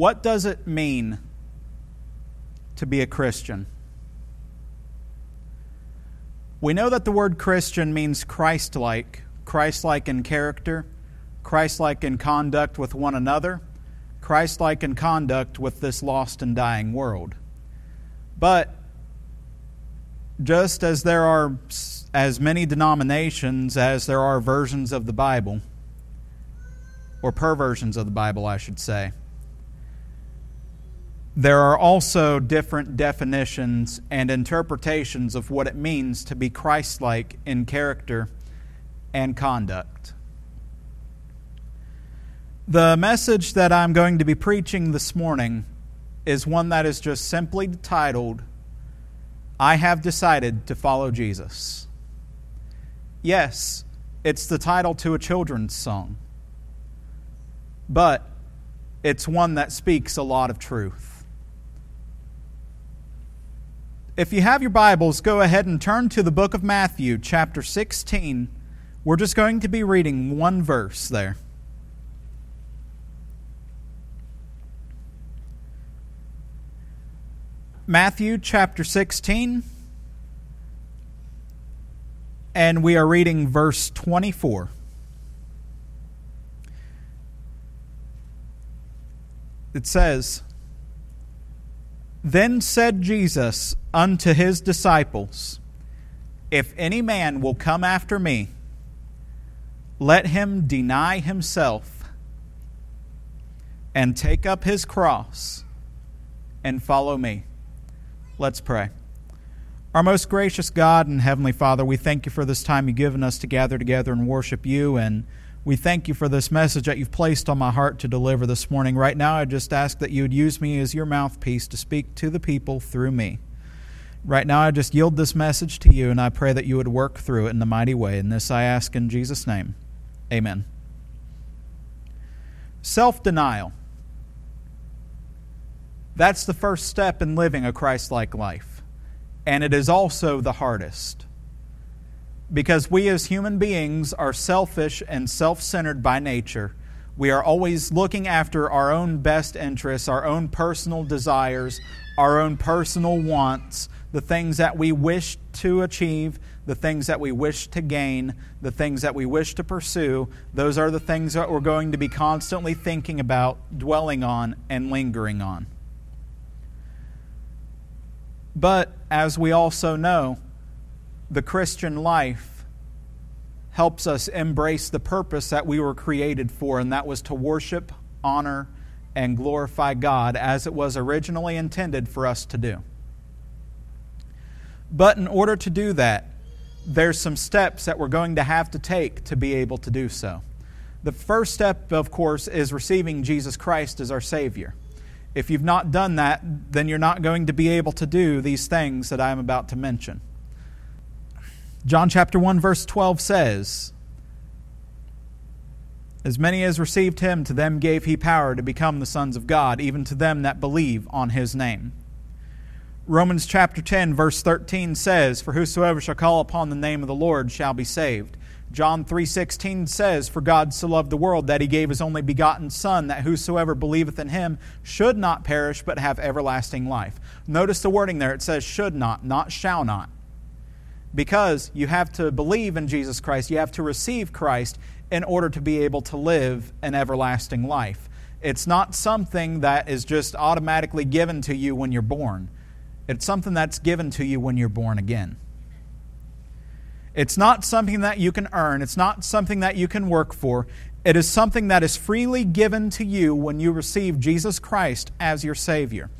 What does it mean to be a Christian? We know that the word Christian means Christ like, Christ like in character, Christ like in conduct with one another, Christ like in conduct with this lost and dying world. But just as there are as many denominations as there are versions of the Bible, or perversions of the Bible, I should say, there are also different definitions and interpretations of what it means to be Christ like in character and conduct. The message that I'm going to be preaching this morning is one that is just simply titled, I have decided to follow Jesus. Yes, it's the title to a children's song, but it's one that speaks a lot of truth. If you have your Bibles, go ahead and turn to the book of Matthew, chapter 16. We're just going to be reading one verse there. Matthew chapter 16, and we are reading verse 24. It says, Then said Jesus unto his disciples, If any man will come after me, let him deny himself and take up his cross and follow me. Let's pray. Our most gracious God and Heavenly Father, we thank you for this time you've given us to gather together and worship you. And we thank you for this message that you've placed on my heart to deliver this morning. Right now, I just ask that you would use me as your mouthpiece to speak to the people through me. Right now, I just yield this message to you, and I pray that you would work through it in the mighty way. And this I ask in Jesus' name. Amen. Self denial. That's the first step in living a Christ like life. And it is also the hardest. Because we as human beings are selfish and self centered by nature. We are always looking after our own best interests, our own personal desires, our own personal wants, the things that we wish to achieve, the things that we wish to gain, the things that we wish to pursue. Those are the things that we're going to be constantly thinking about, dwelling on, and lingering on. But as we also know, the Christian life helps us embrace the purpose that we were created for, and that was to worship, honor, and glorify God as it was originally intended for us to do. But in order to do that, there's some steps that we're going to have to take to be able to do so. The first step, of course, is receiving Jesus Christ as our Savior. If you've not done that, then you're not going to be able to do these things that I am about to mention. John chapter 1 verse 12 says, As many as received him, to them gave he power to become the sons of God, even to them that believe on his name. Romans chapter 10 verse 13 says, For whosoever shall call upon the name of the Lord shall be saved. John 3:16 says, "For God so loved the world that he gave his only begotten son that whosoever believeth in him should not perish but have everlasting life." Notice the wording there. It says should not, not shall not. Because you have to believe in Jesus Christ, you have to receive Christ in order to be able to live an everlasting life. It's not something that is just automatically given to you when you're born. It's something that's given to you when you're born again. It's not something that you can earn, it's not something that you can work for. It is something that is freely given to you when you receive Jesus Christ as your Savior.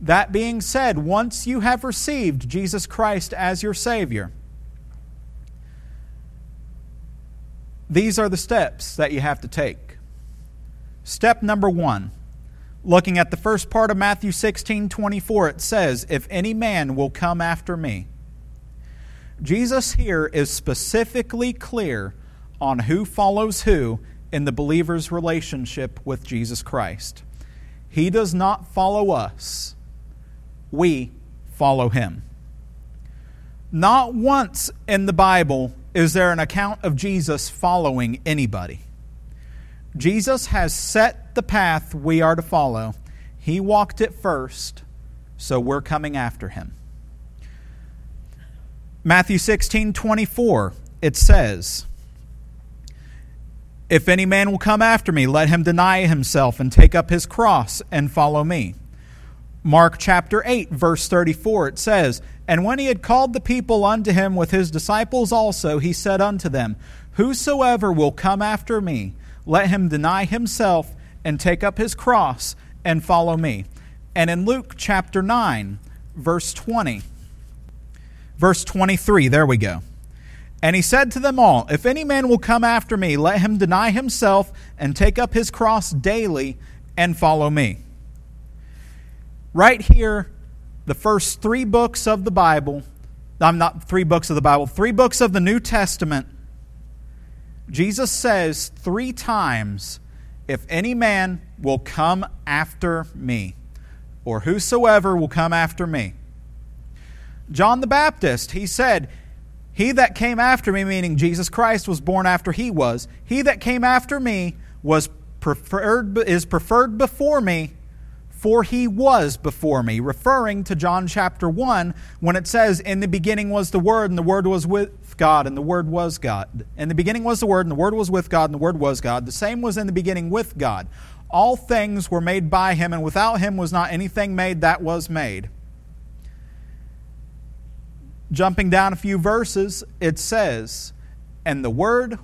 That being said, once you have received Jesus Christ as your Savior, these are the steps that you have to take. Step number one, looking at the first part of Matthew 16 24, it says, If any man will come after me, Jesus here is specifically clear on who follows who in the believer's relationship with Jesus Christ. He does not follow us, we follow him. Not once in the Bible is there an account of Jesus following anybody. Jesus has set the path we are to follow, He walked it first, so we're coming after him. Matthew 16 24, it says, If any man will come after me, let him deny himself and take up his cross and follow me. Mark chapter 8, verse 34, it says, And when he had called the people unto him with his disciples also, he said unto them, Whosoever will come after me, let him deny himself and take up his cross and follow me. And in Luke chapter 9, verse 20, Verse 23, there we go. And he said to them all, If any man will come after me, let him deny himself and take up his cross daily and follow me. Right here, the first three books of the Bible, I'm not three books of the Bible, three books of the New Testament, Jesus says three times, If any man will come after me, or whosoever will come after me. John the Baptist, he said, He that came after me, meaning Jesus Christ was born after he was, he that came after me was preferred, is preferred before me, for he was before me, referring to John chapter 1 when it says, In the beginning was the Word, and the Word was with God, and the Word was God. In the beginning was the Word, and the Word was with God, and the Word was God. The same was in the beginning with God. All things were made by him, and without him was not anything made that was made. Jumping down a few verses, it says, And the Word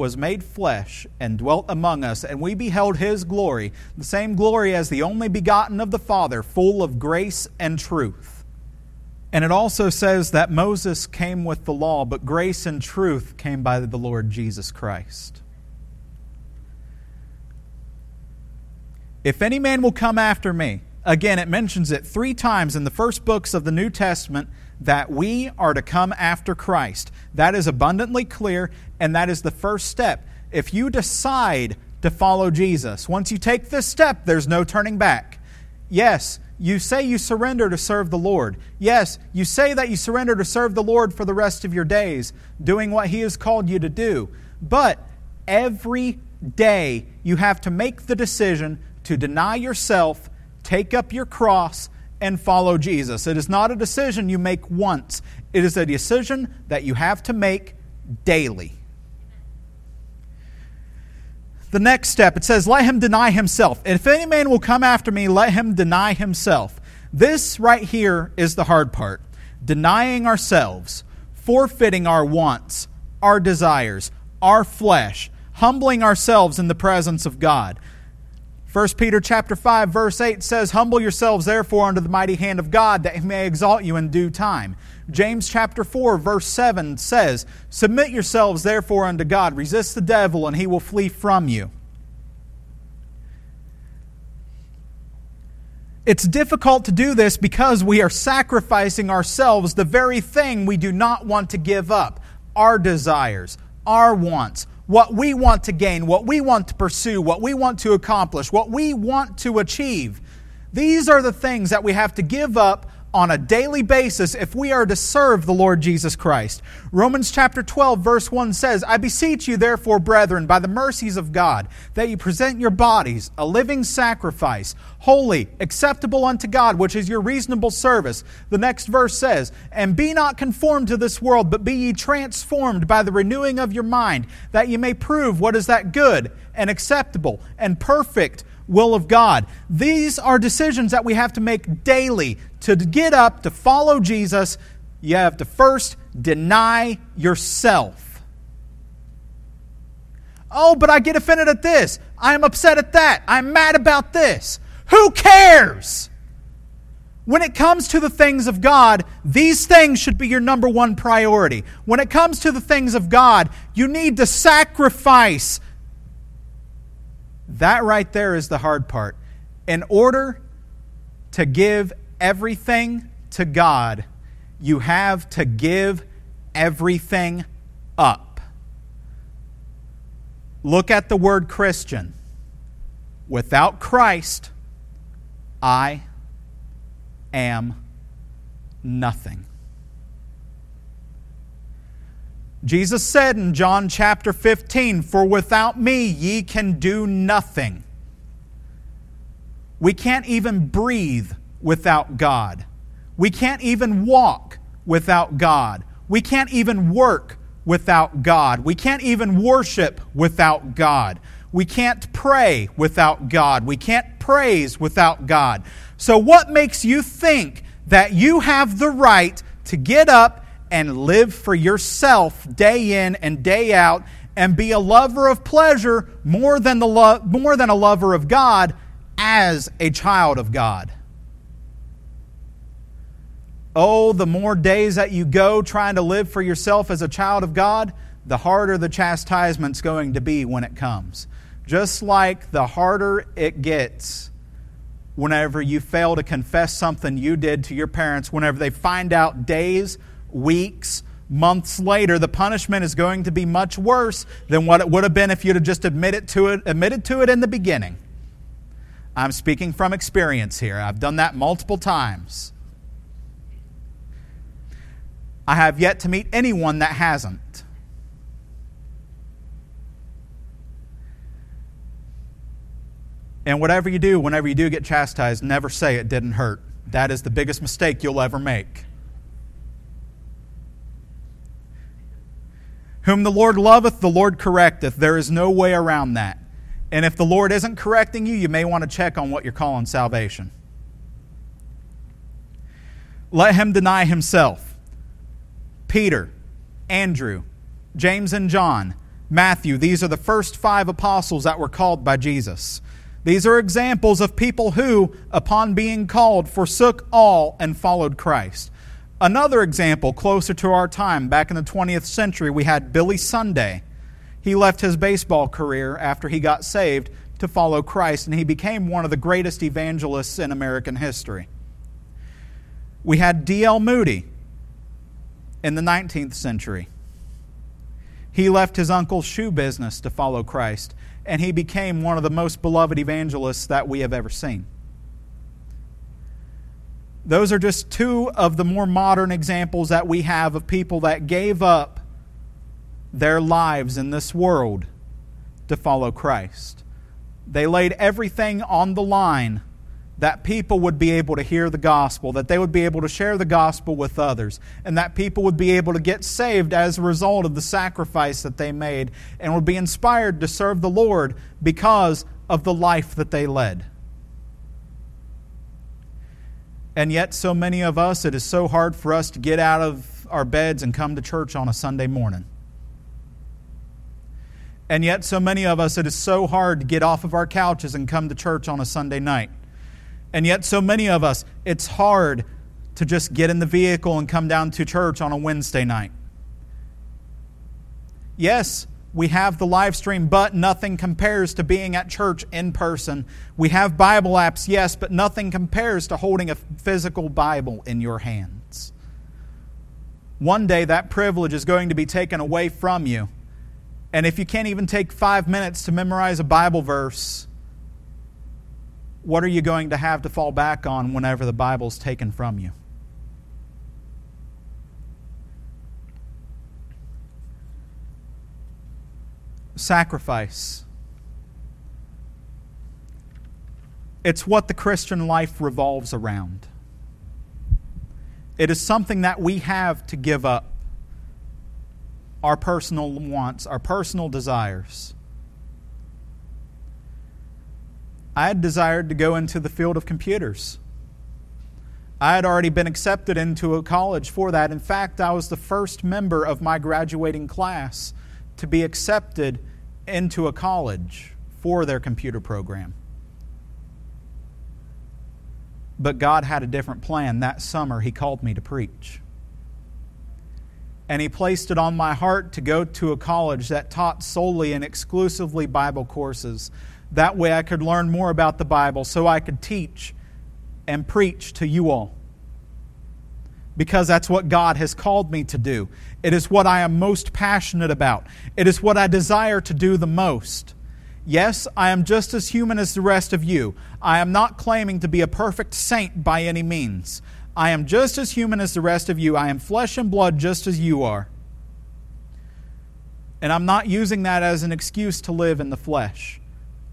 was made flesh and dwelt among us, and we beheld his glory, the same glory as the only begotten of the Father, full of grace and truth. And it also says that Moses came with the law, but grace and truth came by the Lord Jesus Christ. If any man will come after me, again, it mentions it three times in the first books of the New Testament that we are to come after Christ. That is abundantly clear, and that is the first step. If you decide to follow Jesus, once you take this step, there's no turning back. Yes, you say you surrender to serve the Lord. Yes, you say that you surrender to serve the Lord for the rest of your days, doing what He has called you to do. But every day you have to make the decision to deny yourself, take up your cross, and follow Jesus. It is not a decision you make once, it is a decision that you have to make daily. The next step, it says, Let him deny himself. If any man will come after me, let him deny himself. This right here is the hard part denying ourselves, forfeiting our wants, our desires, our flesh, humbling ourselves in the presence of God. 1 Peter chapter 5 verse 8 says, "Humble yourselves therefore under the mighty hand of God, that he may exalt you in due time." James chapter 4 verse 7 says, "Submit yourselves therefore unto God, resist the devil and he will flee from you." It's difficult to do this because we are sacrificing ourselves, the very thing we do not want to give up, our desires, our wants, what we want to gain, what we want to pursue, what we want to accomplish, what we want to achieve. These are the things that we have to give up on a daily basis if we are to serve the Lord Jesus Christ. Romans chapter 12 verse 1 says, I beseech you therefore, brethren, by the mercies of God, that you present your bodies a living sacrifice, holy, acceptable unto God, which is your reasonable service. The next verse says, And be not conformed to this world, but be ye transformed by the renewing of your mind, that ye may prove what is that good and acceptable and perfect will of God. These are decisions that we have to make daily. To get up, to follow Jesus, you have to first deny yourself. Oh, but I get offended at this. I'm upset at that. I'm mad about this. Who cares? When it comes to the things of God, these things should be your number one priority. When it comes to the things of God, you need to sacrifice that right there is the hard part. In order to give everything to God, you have to give everything up. Look at the word Christian. Without Christ, I am nothing. Jesus said in John chapter 15, For without me ye can do nothing. We can't even breathe without God. We can't even walk without God. We can't even work without God. We can't even worship without God. We can't pray without God. We can't praise without God. So, what makes you think that you have the right to get up and live for yourself day in and day out and be a lover of pleasure more than, the lo- more than a lover of God as a child of God? Oh, the more days that you go trying to live for yourself as a child of God, the harder the chastisement's going to be when it comes. Just like the harder it gets whenever you fail to confess something you did to your parents, whenever they find out days, weeks, months later, the punishment is going to be much worse than what it would have been if you'd have just admitted to it, admitted to it in the beginning. I'm speaking from experience here. I've done that multiple times. I have yet to meet anyone that hasn't. And whatever you do, whenever you do get chastised, never say it didn't hurt. That is the biggest mistake you'll ever make. Whom the Lord loveth, the Lord correcteth. There is no way around that. And if the Lord isn't correcting you, you may want to check on what you're calling salvation. Let him deny himself. Peter, Andrew, James and John, Matthew, these are the first five apostles that were called by Jesus. These are examples of people who, upon being called, forsook all and followed Christ. Another example, closer to our time, back in the 20th century, we had Billy Sunday. He left his baseball career after he got saved to follow Christ, and he became one of the greatest evangelists in American history. We had D.L. Moody in the 19th century. He left his uncle's shoe business to follow Christ and he became one of the most beloved evangelists that we have ever seen. Those are just two of the more modern examples that we have of people that gave up their lives in this world to follow Christ. They laid everything on the line that people would be able to hear the gospel, that they would be able to share the gospel with others, and that people would be able to get saved as a result of the sacrifice that they made and would be inspired to serve the Lord because of the life that they led. And yet, so many of us, it is so hard for us to get out of our beds and come to church on a Sunday morning. And yet, so many of us, it is so hard to get off of our couches and come to church on a Sunday night. And yet, so many of us, it's hard to just get in the vehicle and come down to church on a Wednesday night. Yes, we have the live stream, but nothing compares to being at church in person. We have Bible apps, yes, but nothing compares to holding a physical Bible in your hands. One day that privilege is going to be taken away from you. And if you can't even take five minutes to memorize a Bible verse, what are you going to have to fall back on whenever the Bible's taken from you? Sacrifice. It's what the Christian life revolves around. It is something that we have to give up our personal wants, our personal desires. I had desired to go into the field of computers. I had already been accepted into a college for that. In fact, I was the first member of my graduating class to be accepted into a college for their computer program. But God had a different plan. That summer, He called me to preach. And He placed it on my heart to go to a college that taught solely and exclusively Bible courses that way I could learn more about the Bible so I could teach and preach to you all. Because that's what God has called me to do. It is what I am most passionate about. It is what I desire to do the most. Yes, I am just as human as the rest of you. I am not claiming to be a perfect saint by any means. I am just as human as the rest of you. I am flesh and blood just as you are. And I'm not using that as an excuse to live in the flesh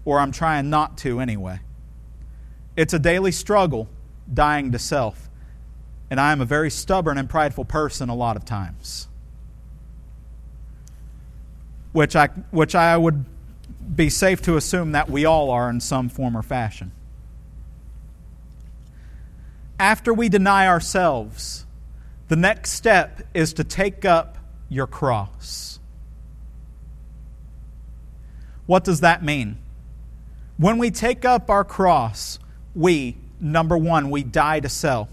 or I'm trying not to anyway. It's a daily struggle dying to self. And I am a very stubborn and prideful person a lot of times. Which I, which I would be safe to assume that we all are in some form or fashion. After we deny ourselves, the next step is to take up your cross. What does that mean? When we take up our cross, we, number one, we die to self.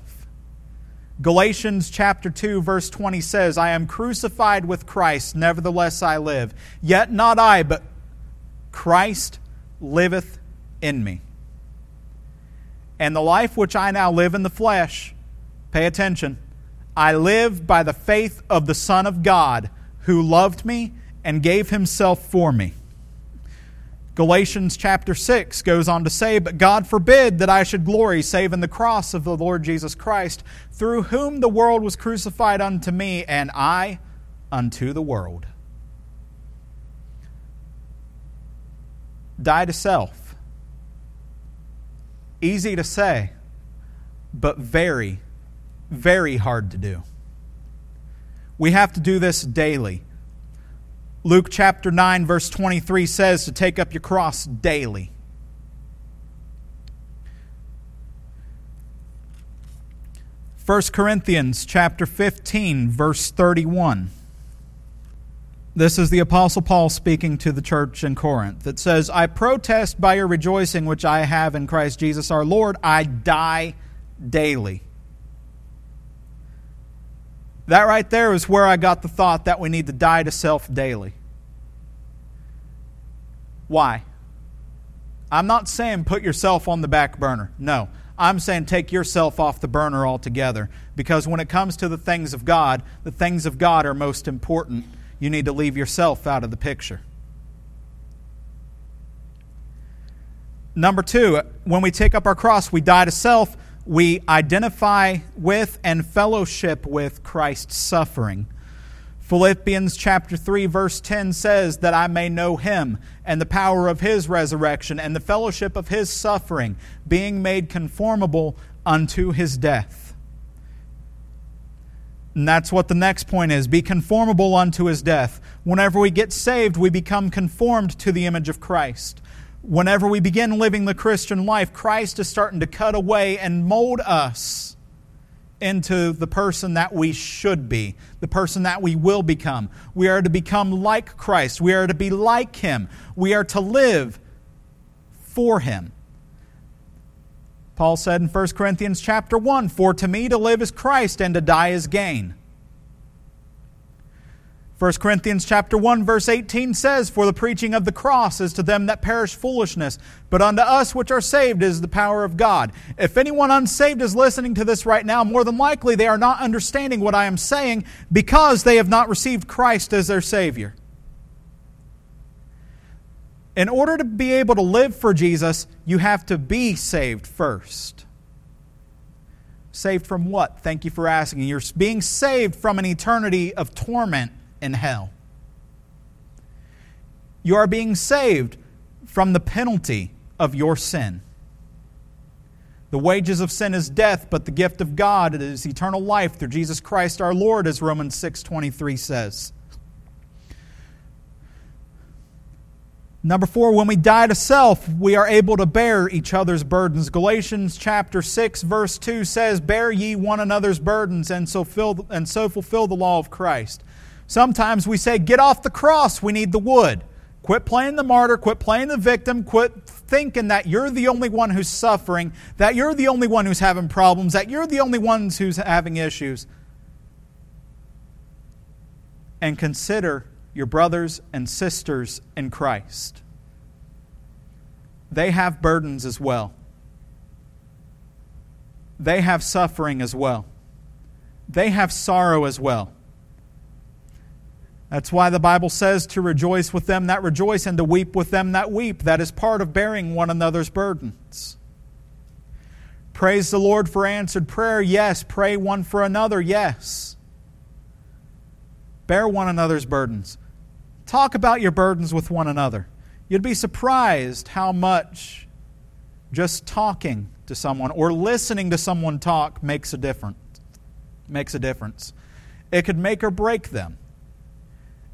Galatians chapter 2 verse 20 says, I am crucified with Christ, nevertheless I live. Yet not I, but Christ liveth in me. And the life which I now live in the flesh, pay attention, I live by the faith of the Son of God, who loved me and gave himself for me. Galatians chapter 6 goes on to say, But God forbid that I should glory save in the cross of the Lord Jesus Christ, through whom the world was crucified unto me, and I unto the world. Die to self. Easy to say, but very very hard to do. We have to do this daily. Luke chapter 9, verse 23 says to take up your cross daily. First Corinthians chapter 15 verse 31. This is the apostle Paul speaking to the church in Corinth. It says, "I protest by your rejoicing which I have in Christ Jesus our Lord, I die daily." That right there is where I got the thought that we need to die to self daily. Why? I'm not saying put yourself on the back burner. No. I'm saying take yourself off the burner altogether. Because when it comes to the things of God, the things of God are most important. You need to leave yourself out of the picture. Number two, when we take up our cross, we die to self we identify with and fellowship with Christ's suffering. Philippians chapter 3 verse 10 says that I may know him and the power of his resurrection and the fellowship of his suffering being made conformable unto his death. And that's what the next point is be conformable unto his death. Whenever we get saved, we become conformed to the image of Christ whenever we begin living the Christian life, Christ is starting to cut away and mold us into the person that we should be, the person that we will become. We are to become like Christ. We are to be like Him. We are to live for Him. Paul said in 1 Corinthians chapter 1, For to me to live is Christ and to die is gain. 1 Corinthians chapter 1 verse 18 says, For the preaching of the cross is to them that perish foolishness, but unto us which are saved is the power of God. If anyone unsaved is listening to this right now, more than likely they are not understanding what I am saying because they have not received Christ as their Savior. In order to be able to live for Jesus, you have to be saved first. Saved from what? Thank you for asking. You're being saved from an eternity of torment in hell. You are being saved from the penalty of your sin. The wages of sin is death, but the gift of God is eternal life through Jesus Christ our Lord, as Romans 6:23 says. Number four, when we die to self, we are able to bear each other's burdens. Galatians chapter 6, verse 2 says, Bear ye one another's burdens, and so, and so fulfill the law of Christ. Sometimes we say, get off the cross, we need the wood. Quit playing the martyr, quit playing the victim, quit thinking that you're the only one who's suffering, that you're the only one who's having problems, that you're the only ones who's having issues. And consider your brothers and sisters in Christ. They have burdens as well. They have suffering as well. They have sorrow as well. That's why the Bible says to rejoice with them that rejoice and to weep with them that weep. That is part of bearing one another's burdens. Praise the Lord for answered prayer. Yes. Pray one for another. Yes. Bear one another's burdens. Talk about your burdens with one another. You'd be surprised how much just talking to someone or listening to someone talk makes a difference. Makes a difference. It could make or break them.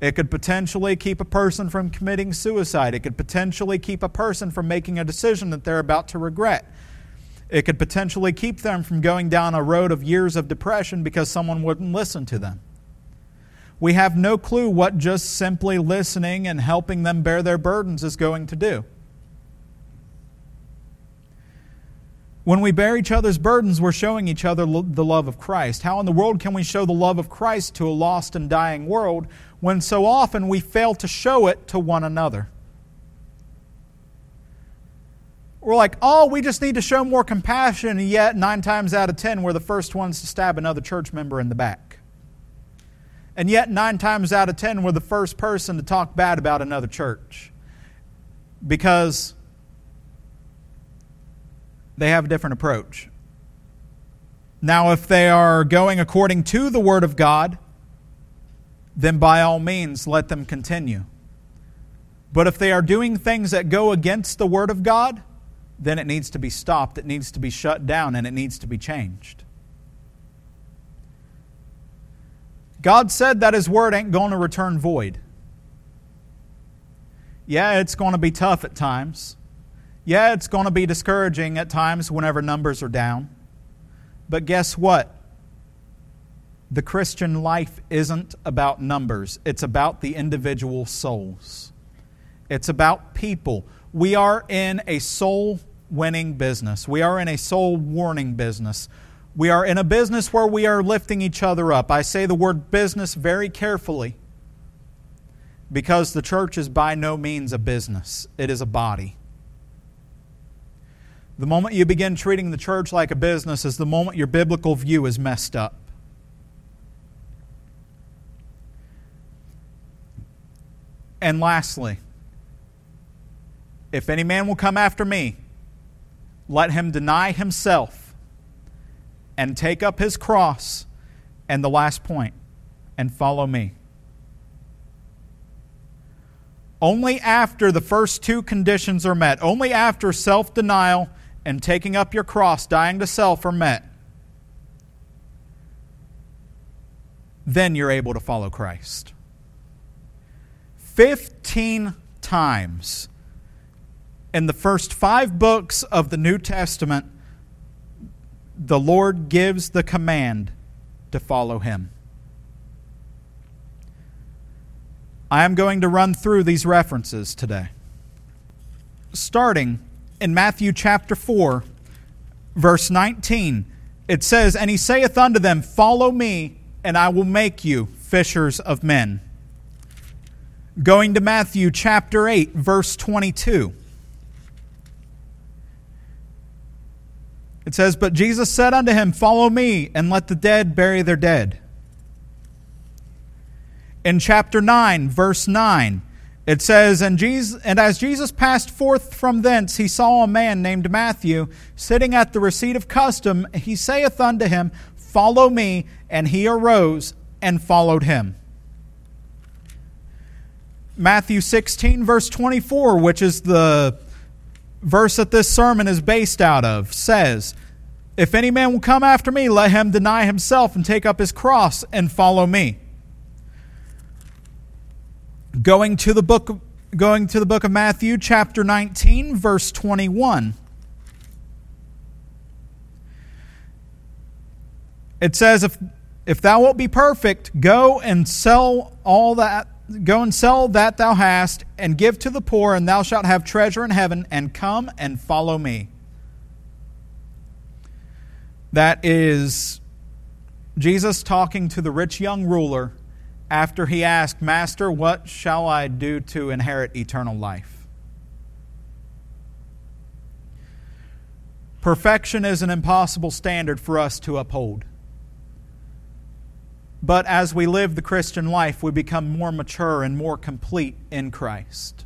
It could potentially keep a person from committing suicide. It could potentially keep a person from making a decision that they're about to regret. It could potentially keep them from going down a road of years of depression because someone wouldn't listen to them. We have no clue what just simply listening and helping them bear their burdens is going to do. When we bear each other's burdens, we're showing each other the love of Christ. How in the world can we show the love of Christ to a lost and dying world when so often we fail to show it to one another? We're like, oh, we just need to show more compassion, and yet nine times out of ten, we're the first ones to stab another church member in the back. And yet, nine times out of ten, we're the first person to talk bad about another church. Because they have a different approach. Now, if they are going according to the Word of God, then by all means let them continue. But if they are doing things that go against the Word of God, then it needs to be stopped, it needs to be shut down, and it needs to be changed. God said that His Word ain't going to return void. Yeah, it's going to be tough at times. Yeah, it's going to be discouraging at times whenever numbers are down. But guess what? The Christian life isn't about numbers, it's about the individual souls. It's about people. We are in a soul winning business, we are in a soul warning business. We are in a business where we are lifting each other up. I say the word business very carefully because the church is by no means a business, it is a body. The moment you begin treating the church like a business is the moment your biblical view is messed up. And lastly, if any man will come after me, let him deny himself and take up his cross, and the last point, and follow me. Only after the first two conditions are met, only after self denial and taking up your cross, dying to self, are met, then you're able to follow Christ. Fifteen times in the first five books of the New Testament, the Lord gives the command to follow Him. I am going to run through these references today. Starting in Matthew chapter 4, verse 19, it says, And he saith unto them, Follow me, and I will make you fishers of men. Going to Matthew chapter 8, verse 22. It says, But Jesus said unto him, Follow me, and let the dead bury their dead. In chapter 9, verse 9, it says, and, Jesus, and as Jesus passed forth from thence, he saw a man named Matthew sitting at the receipt of custom. He saith unto him, Follow me. And he arose and followed him. Matthew 16, verse 24, which is the verse that this sermon is based out of, says, If any man will come after me, let him deny himself and take up his cross and follow me. Going to the book going to the book of Matthew chapter 19 verse 21 it says if if thou wilt be perfect go and sell all that go and sell that thou hast and give to the poor and thou shalt have treasure in heaven and come and follow me that is Jesus talking to the rich young ruler after he asked, Master, what shall I do to inherit eternal life? Perfection is an impossible standard for us to uphold. But as we live the Christian life, we become more mature and more complete in Christ.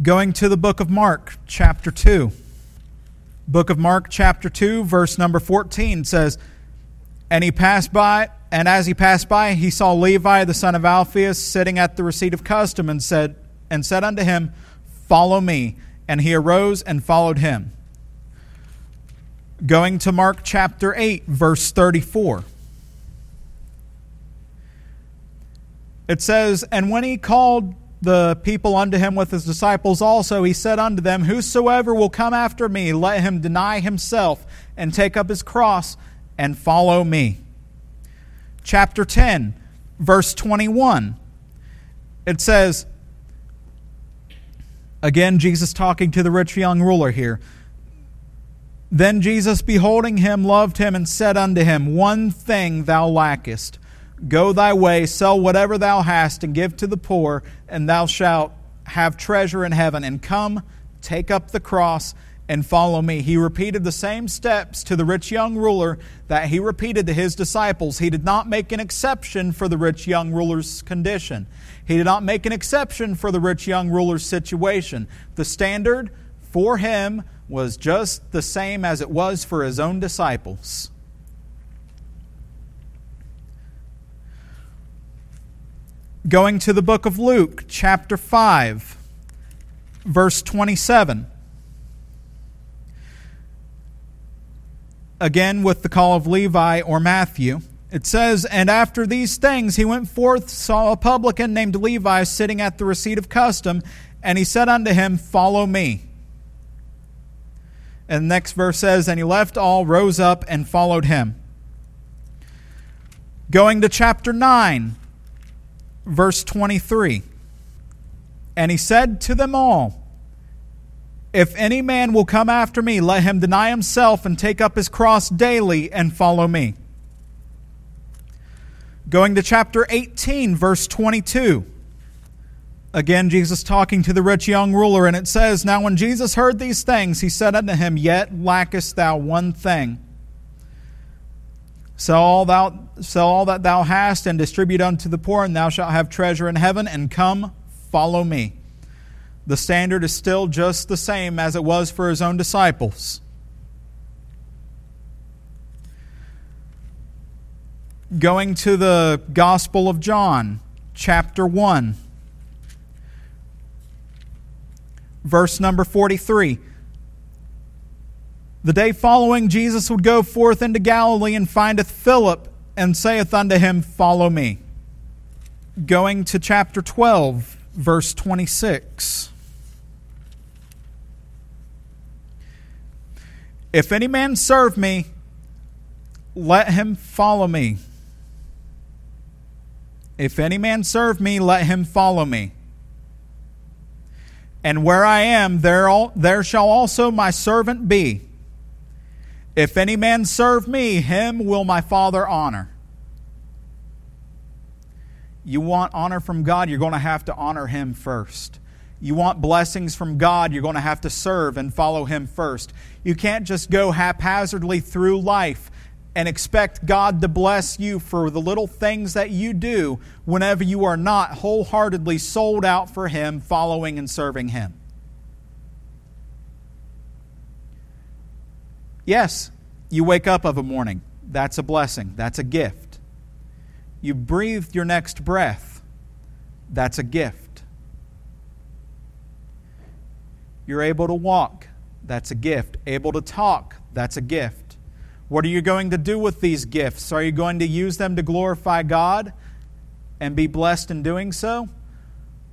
Going to the book of Mark, chapter 2. Book of Mark, chapter 2, verse number 14 says, And he passed by and as he passed by, he saw Levi the son of Alphaeus sitting at the receipt of custom, and said, and said unto him, Follow me. And he arose and followed him. Going to Mark chapter 8, verse 34. It says, And when he called the people unto him with his disciples also, he said unto them, Whosoever will come after me, let him deny himself and take up his cross and follow me. Chapter 10, verse 21. It says, Again, Jesus talking to the rich young ruler here. Then Jesus, beholding him, loved him, and said unto him, One thing thou lackest. Go thy way, sell whatever thou hast, and give to the poor, and thou shalt have treasure in heaven. And come, take up the cross, and follow me. He repeated the same steps to the rich young ruler that he repeated to his disciples. He did not make an exception for the rich young ruler's condition. He did not make an exception for the rich young ruler's situation. The standard for him was just the same as it was for his own disciples. Going to the book of Luke, chapter 5, verse 27. Again, with the call of Levi or Matthew. It says, And after these things he went forth, saw a publican named Levi sitting at the receipt of custom, and he said unto him, Follow me. And the next verse says, And he left all, rose up, and followed him. Going to chapter 9, verse 23. And he said to them all, If any man will come after me, let him deny himself and take up his cross daily and follow me. Going to chapter 18, verse 22. Again, Jesus talking to the rich young ruler, and it says, Now when Jesus heard these things, he said unto him, Yet lackest thou one thing. Sell all, thou, sell all that thou hast and distribute unto the poor, and thou shalt have treasure in heaven, and come, follow me. The standard is still just the same as it was for his own disciples. going to the Gospel of John, chapter 1, verse number 43. The day following, Jesus would go forth into Galilee and findeth Philip and saith unto him, Follow me. Going to chapter 12, verse 26. If any man serve me, let him follow me. If any man serve me, let him follow me. And where I am, there, all, there shall also my servant be. If any man serve me, him will my Father honor. You want honor from God, you're going to have to honor him first. You want blessings from God, you're going to have to serve and follow him first. You can't just go haphazardly through life and expect God to bless you for the little things that you do whenever you are not wholeheartedly sold out for Him, following and serving Him. Yes, you wake up of a morning. That's a blessing. That's a gift. You breathed your next breath. That's a gift. You're able to walk. That's a gift. Able to talk. That's a gift. What are you going to do with these gifts? Are you going to use them to glorify God and be blessed in doing so?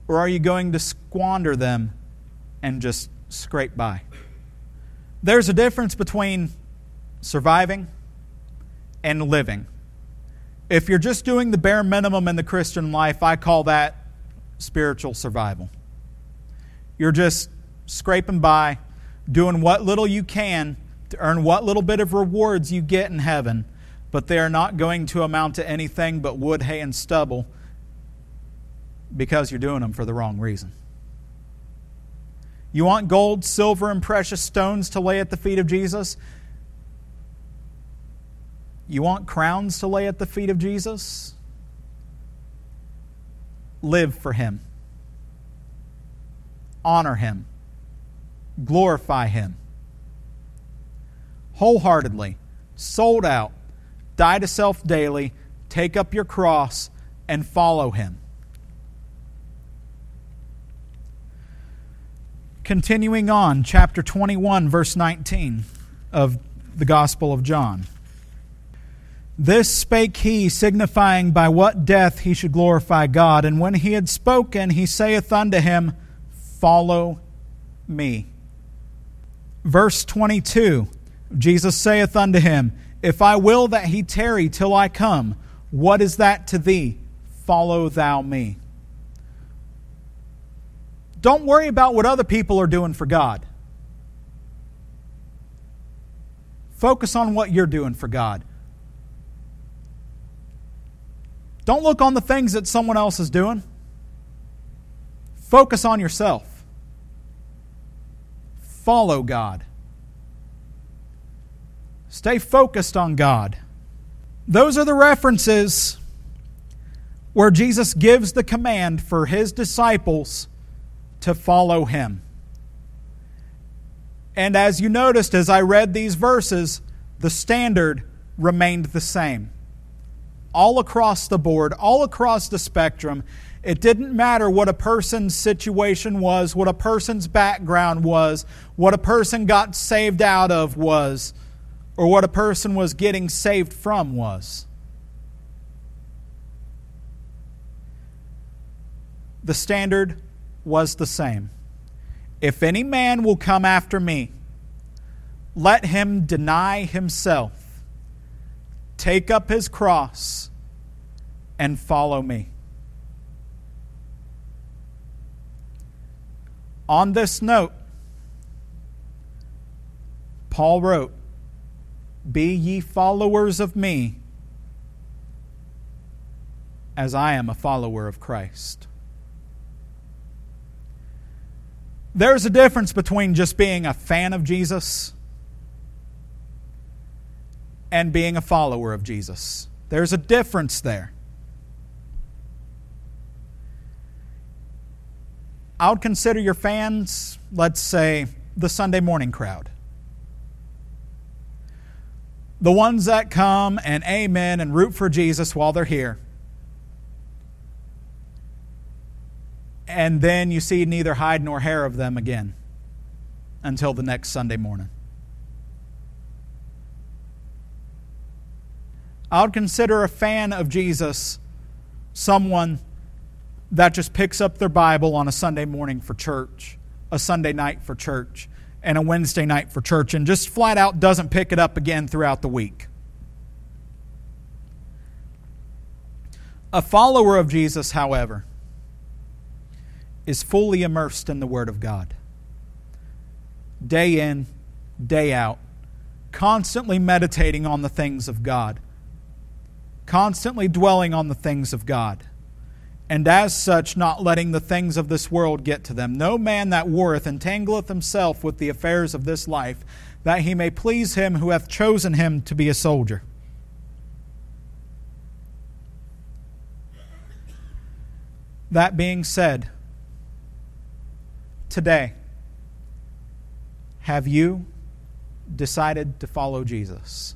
Or are you going to squander them and just scrape by? There's a difference between surviving and living. If you're just doing the bare minimum in the Christian life, I call that spiritual survival. You're just scraping by, doing what little you can to earn what little bit of rewards you get in heaven, but they are not going to amount to anything but wood, hay, and stubble because you're doing them for the wrong reason. You want gold, silver, and precious stones to lay at the feet of Jesus? You want crowns to lay at the feet of Jesus? Live for Him. Honor Him. Glorify Him wholeheartedly, sold out, die to self daily, take up your cross, and follow him. Continuing on, chapter 21, verse 19 of the Gospel of John. This spake he, signifying by what death he should glorify God. And when he had spoken, he saith unto him, Follow me. Verse 22 Jesus saith unto him, If I will that he tarry till I come, what is that to thee? Follow thou me. Don't worry about what other people are doing for God. Focus on what you're doing for God. Don't look on the things that someone else is doing. Focus on yourself. Follow God. Stay focused on God. Those are the references where Jesus gives the command for his disciples to follow him. And as you noticed as I read these verses, the standard remained the same all across the board, all across the spectrum. It didn't matter what a person's situation was, what a person's background was, what a person got saved out of was, or what a person was getting saved from was. The standard was the same. If any man will come after me, let him deny himself Take up his cross and follow me. On this note, Paul wrote, Be ye followers of me as I am a follower of Christ. There's a difference between just being a fan of Jesus and being a follower of Jesus. There's a difference there. I would consider your fans, let's say, the Sunday morning crowd. The ones that come and amen and root for Jesus while they're here. And then you see neither hide nor hair of them again until the next Sunday morning. I would consider a fan of Jesus someone that just picks up their Bible on a Sunday morning for church, a Sunday night for church, and a Wednesday night for church, and just flat out doesn't pick it up again throughout the week. A follower of Jesus, however, is fully immersed in the Word of God. Day in, day out, constantly meditating on the things of God constantly dwelling on the things of God, and as such not letting the things of this world get to them. No man that warreth entangleth himself with the affairs of this life, that he may please him who hath chosen him to be a soldier. That being said, today, have you decided to follow Jesus?